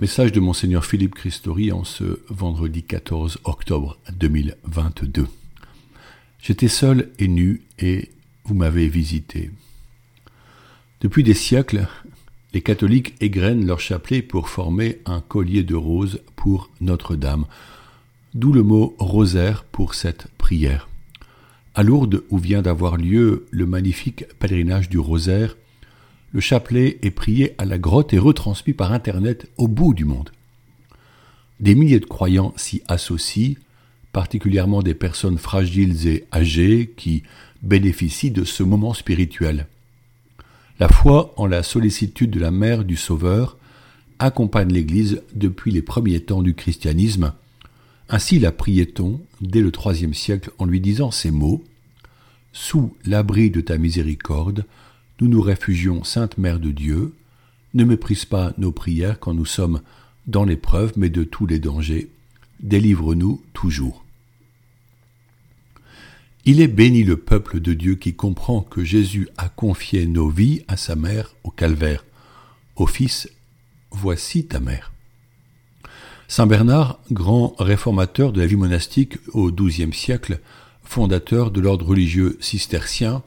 Message de Monseigneur Philippe Christori en ce vendredi 14 octobre 2022. J'étais seul et nu et vous m'avez visité. Depuis des siècles, les catholiques égrènent leur chapelet pour former un collier de roses pour Notre-Dame, d'où le mot rosaire pour cette prière. À Lourdes, où vient d'avoir lieu le magnifique pèlerinage du rosaire, le chapelet est prié à la grotte et retransmis par Internet au bout du monde. Des milliers de croyants s'y associent, particulièrement des personnes fragiles et âgées qui bénéficient de ce moment spirituel. La foi en la sollicitude de la mère du Sauveur accompagne l'Église depuis les premiers temps du christianisme. Ainsi la priait-on dès le IIIe siècle en lui disant ces mots Sous l'abri de ta miséricorde, nous nous réfugions, Sainte Mère de Dieu, ne méprise pas nos prières quand nous sommes dans l'épreuve, mais de tous les dangers. Délivre-nous toujours. Il est béni le peuple de Dieu qui comprend que Jésus a confié nos vies à sa mère au calvaire. Ô Fils, voici ta mère. Saint Bernard, grand réformateur de la vie monastique au XIIe siècle, fondateur de l'ordre religieux cistercien,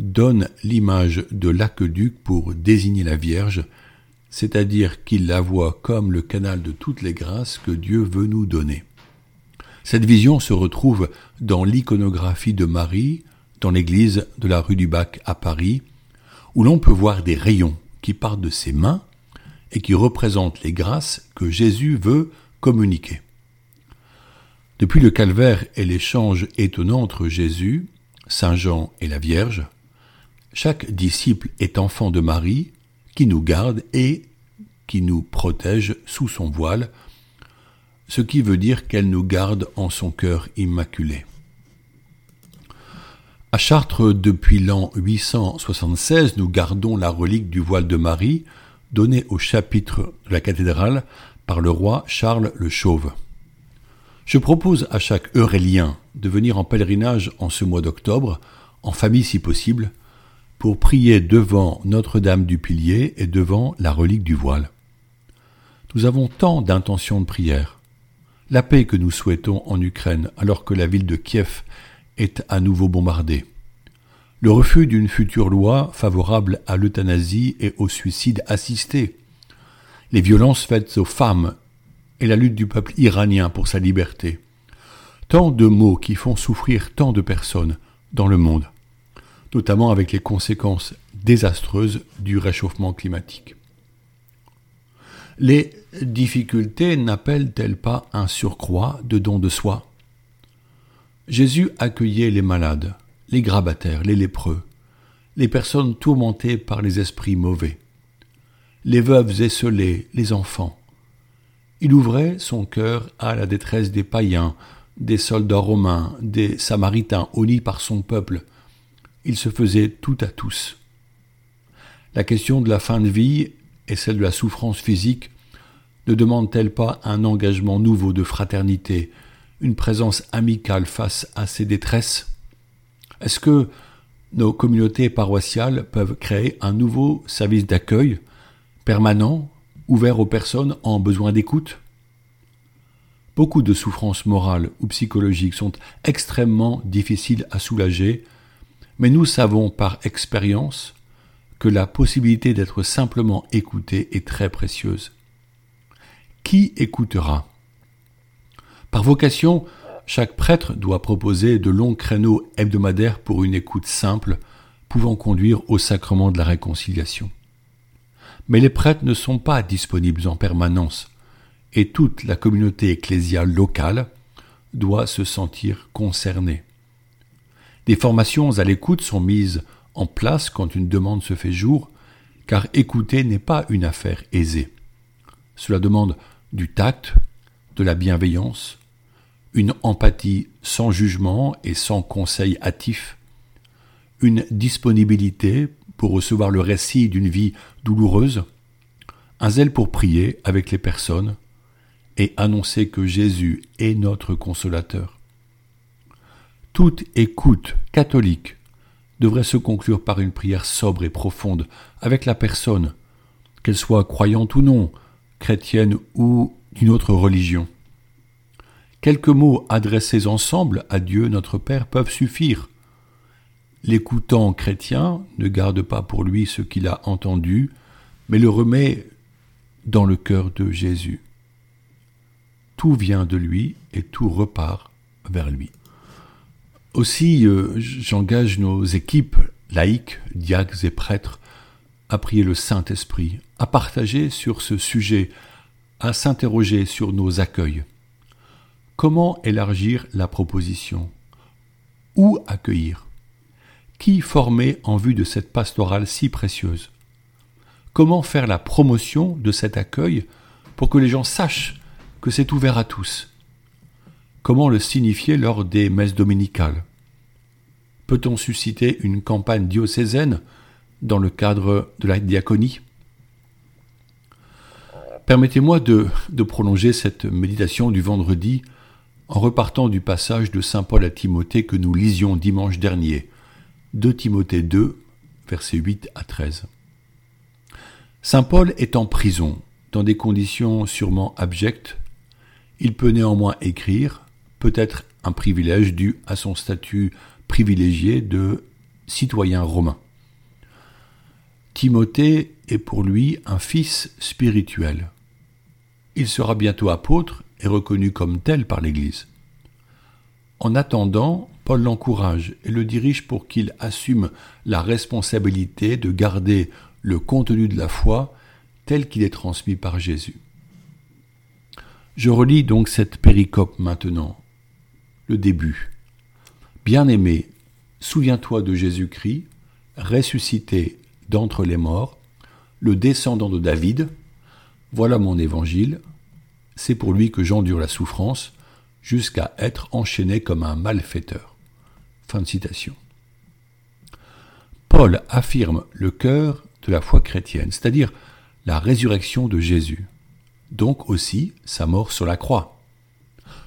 donne l'image de l'aqueduc pour désigner la Vierge, c'est-à-dire qu'il la voit comme le canal de toutes les grâces que Dieu veut nous donner. Cette vision se retrouve dans l'iconographie de Marie, dans l'église de la rue du Bac à Paris, où l'on peut voir des rayons qui partent de ses mains et qui représentent les grâces que Jésus veut communiquer. Depuis le calvaire et l'échange étonnant entre Jésus, Saint Jean et la Vierge, chaque disciple est enfant de Marie, qui nous garde et qui nous protège sous son voile, ce qui veut dire qu'elle nous garde en son cœur immaculé. À Chartres, depuis l'an 876, nous gardons la relique du voile de Marie, donnée au chapitre de la cathédrale par le roi Charles le Chauve. Je propose à chaque Eurélien de venir en pèlerinage en ce mois d'octobre, en famille si possible, pour prier devant Notre-Dame du Pilier et devant la relique du voile. Nous avons tant d'intentions de prière. La paix que nous souhaitons en Ukraine alors que la ville de Kiev est à nouveau bombardée. Le refus d'une future loi favorable à l'euthanasie et au suicide assisté. Les violences faites aux femmes et la lutte du peuple iranien pour sa liberté. Tant de mots qui font souffrir tant de personnes dans le monde notamment avec les conséquences désastreuses du réchauffement climatique. Les difficultés n'appellent-elles pas un surcroît de don de soi? Jésus accueillait les malades, les grabataires, les lépreux, les personnes tourmentées par les esprits mauvais, les veuves esselées, les enfants. Il ouvrait son cœur à la détresse des païens, des soldats romains, des samaritains honnis par son peuple, il se faisait tout à tous. La question de la fin de vie et celle de la souffrance physique ne demandent-elles pas un engagement nouveau de fraternité, une présence amicale face à ces détresses? Est-ce que nos communautés paroissiales peuvent créer un nouveau service d'accueil permanent, ouvert aux personnes en besoin d'écoute? Beaucoup de souffrances morales ou psychologiques sont extrêmement difficiles à soulager mais nous savons par expérience que la possibilité d'être simplement écouté est très précieuse. Qui écoutera? Par vocation, chaque prêtre doit proposer de longs créneaux hebdomadaires pour une écoute simple, pouvant conduire au sacrement de la réconciliation. Mais les prêtres ne sont pas disponibles en permanence, et toute la communauté ecclésiale locale doit se sentir concernée. Des formations à l'écoute sont mises en place quand une demande se fait jour, car écouter n'est pas une affaire aisée. Cela demande du tact, de la bienveillance, une empathie sans jugement et sans conseil hâtif, une disponibilité pour recevoir le récit d'une vie douloureuse, un zèle pour prier avec les personnes et annoncer que Jésus est notre consolateur. Toute écoute catholique devrait se conclure par une prière sobre et profonde avec la personne, qu'elle soit croyante ou non, chrétienne ou d'une autre religion. Quelques mots adressés ensemble à Dieu notre Père peuvent suffire. L'écoutant chrétien ne garde pas pour lui ce qu'il a entendu, mais le remet dans le cœur de Jésus. Tout vient de lui et tout repart vers lui. Aussi, euh, j'engage nos équipes laïques, diacres et prêtres à prier le Saint-Esprit, à partager sur ce sujet, à s'interroger sur nos accueils. Comment élargir la proposition? Où accueillir? Qui former en vue de cette pastorale si précieuse? Comment faire la promotion de cet accueil pour que les gens sachent que c'est ouvert à tous? Comment le signifier lors des messes dominicales? Peut-on susciter une campagne diocésaine dans le cadre de la diaconie? Permettez-moi de, prolonger cette méditation du vendredi en repartant du passage de Saint Paul à Timothée que nous lisions dimanche dernier, 2 Timothée 2, versets 8 à 13. Saint Paul est en prison, dans des conditions sûrement abjectes. Il peut néanmoins écrire, peut-être un privilège dû à son statut privilégié de citoyen romain. Timothée est pour lui un fils spirituel. Il sera bientôt apôtre est reconnu comme tel par l'Église. En attendant, Paul l'encourage et le dirige pour qu'il assume la responsabilité de garder le contenu de la foi tel qu'il est transmis par Jésus. Je relis donc cette péricope maintenant, le début. Bien-aimé, souviens-toi de Jésus-Christ, ressuscité d'entre les morts, le descendant de David, voilà mon évangile, c'est pour lui que j'endure la souffrance jusqu'à être enchaîné comme un malfaiteur. Fin de citation. Paul affirme le cœur de la foi chrétienne, c'est-à-dire la résurrection de Jésus, donc aussi sa mort sur la croix.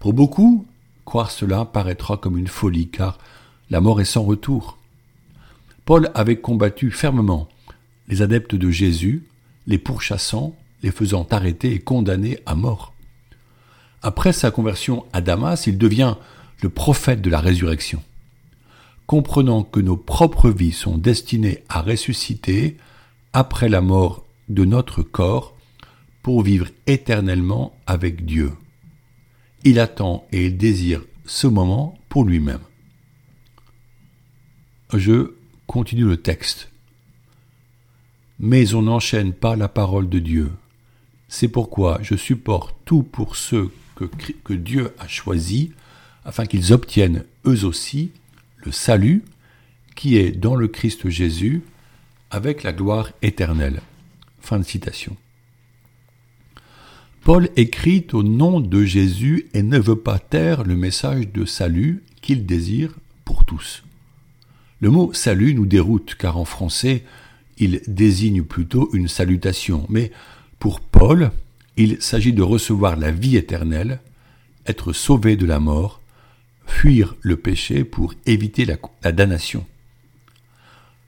Pour beaucoup, croire cela paraîtra comme une folie, car la mort est sans retour. Paul avait combattu fermement les adeptes de Jésus, les pourchassant, les faisant arrêter et condamner à mort. Après sa conversion à Damas, il devient le prophète de la résurrection. Comprenant que nos propres vies sont destinées à ressusciter après la mort de notre corps pour vivre éternellement avec Dieu. Il attend et il désire ce moment pour lui-même. Je continue le texte. Mais on n'enchaîne pas la parole de Dieu. C'est pourquoi je supporte tout pour ceux que, Dieu a choisi afin qu'ils obtiennent eux aussi le salut qui est dans le Christ Jésus avec la gloire éternelle. Fin de citation. Paul écrit au nom de Jésus et ne veut pas taire le message de salut qu'il désire pour tous. Le mot salut nous déroute car en français il désigne plutôt une salutation, mais pour Paul, il s'agit de recevoir la vie éternelle, être sauvé de la mort, fuir le péché pour éviter la, damnation.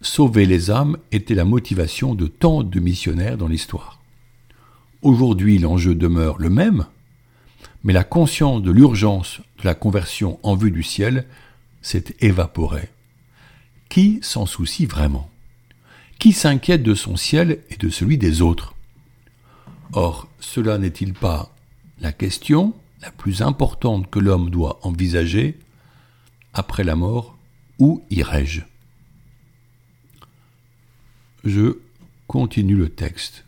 Sauver les âmes était la motivation de tant de missionnaires dans l'histoire. Aujourd'hui, l'enjeu demeure le même, mais la conscience de l'urgence de la conversion en vue du ciel s'est évaporée. Qui s'en soucie vraiment? Qui s'inquiète de son ciel et de celui des autres? Or, cela n'est-il pas la question la plus importante que l'homme doit envisager après la mort Où irai-je? Je continue le texte.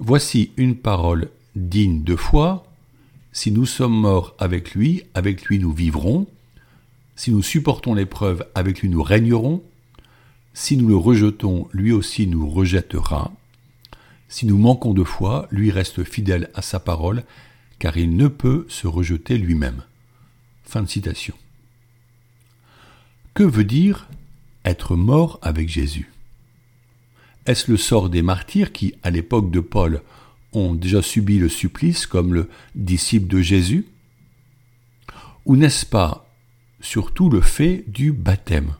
Voici une parole digne de foi. Si nous sommes morts avec lui, avec lui nous vivrons. Si nous supportons l'épreuve, avec lui nous régnerons. Si nous le rejetons, lui aussi nous rejettera. Si nous manquons de foi, lui reste fidèle à sa parole, car il ne peut se rejeter lui-même. Fin de citation. Que veut dire être mort avec Jésus? Est-ce le sort des martyrs qui, à l'époque de Paul, ont déjà subi le supplice comme le disciple de Jésus? Ou n'est-ce pas surtout le fait du baptême?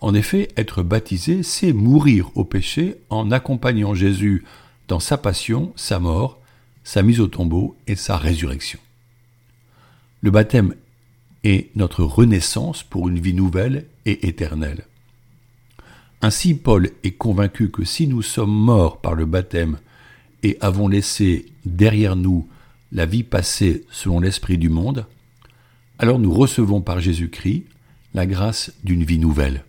En effet, être baptisé, c'est mourir au péché en accompagnant Jésus dans sa passion, sa mort, sa mise au tombeau et sa résurrection. Le baptême est notre renaissance pour une vie nouvelle et éternelle. Ainsi, Paul est convaincu que si nous sommes morts par le baptême et avons laissé derrière nous la vie passée selon l'esprit du monde, alors nous recevons par Jésus-Christ la grâce d'une vie nouvelle.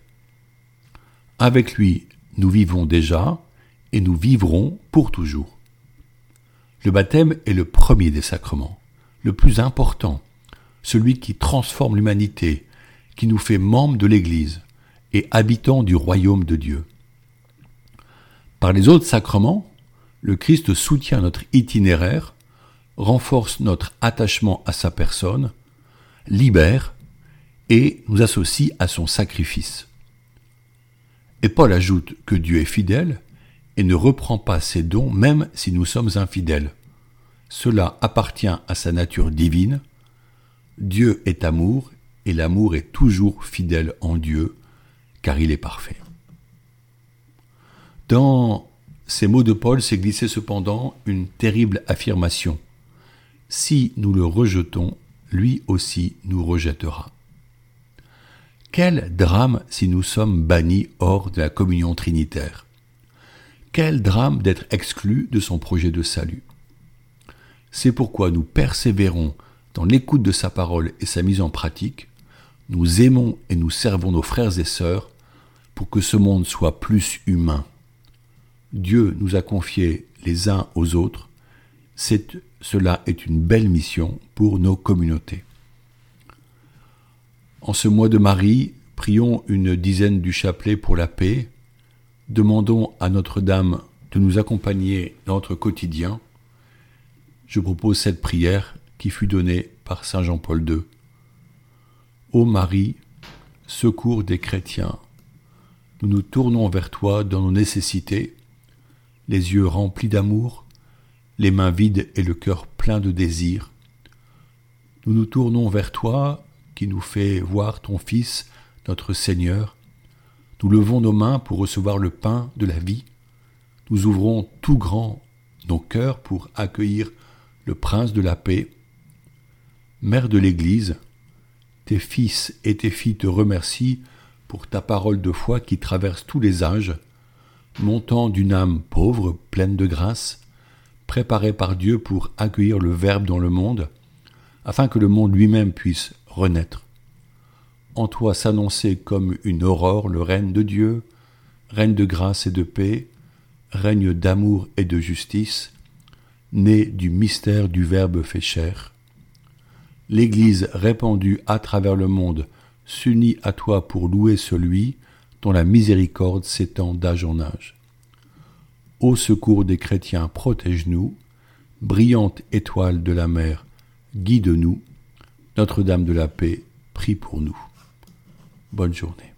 Avec lui, nous vivons déjà et nous vivrons pour toujours. Le baptême est le premier des sacrements, le plus important, celui qui transforme l'humanité, qui nous fait membres de l'Église et habitants du royaume de Dieu. Par les autres sacrements, le Christ soutient notre itinéraire, renforce notre attachement à sa personne, libère et nous associe à son sacrifice. Et Paul ajoute que Dieu est fidèle et ne reprend pas ses dons même si nous sommes infidèles. Cela appartient à sa nature divine. Dieu est amour et l'amour est toujours fidèle en Dieu car il est parfait. Dans ces mots de Paul s'est glissée cependant une terrible affirmation. Si nous le rejetons, lui aussi nous rejettera. Quel drame si nous sommes bannis hors de la communion trinitaire. Quel drame d'être exclus de son projet de salut. C'est pourquoi nous persévérons dans l'écoute de sa parole et sa mise en pratique. Nous aimons et nous servons nos frères et sœurs pour que ce monde soit plus humain. Dieu nous a confié les uns aux autres. cela est une belle mission pour nos communautés. En ce mois de Marie, prions une dizaine du chapelet pour la paix. Demandons à Notre-Dame de nous accompagner dans notre quotidien. Je propose cette prière qui fut donnée par Saint Jean-Paul II. Ô Marie, secours des chrétiens, nous nous tournons vers toi dans nos nécessités, les yeux remplis d'amour, les mains vides et le cœur plein de désir. Nous nous tournons vers toi qui nous fait voir ton Fils, notre Seigneur. Nous levons nos mains pour recevoir le pain de la vie. Nous ouvrons tout grand nos cœurs pour accueillir le Prince de la paix. Mère de l'Église, tes fils et tes filles te remercient pour ta parole de foi qui traverse tous les âges, montant d'une âme pauvre, pleine de grâce, préparée par Dieu pour accueillir le Verbe dans le monde, afin que le monde lui-même puisse renaître. En toi s'annoncer comme une aurore le règne de Dieu, règne de grâce et de paix, règne d'amour et de justice, né du mystère du Verbe fait chair. L'Église répandue à travers le monde s'unit à toi pour louer celui dont la miséricorde s'étend d'âge en âge. Au secours des chrétiens, protège-nous, brillante étoile de la mer, guide-nous, notre-Dame de la paix, prie pour nous. Bonne journée.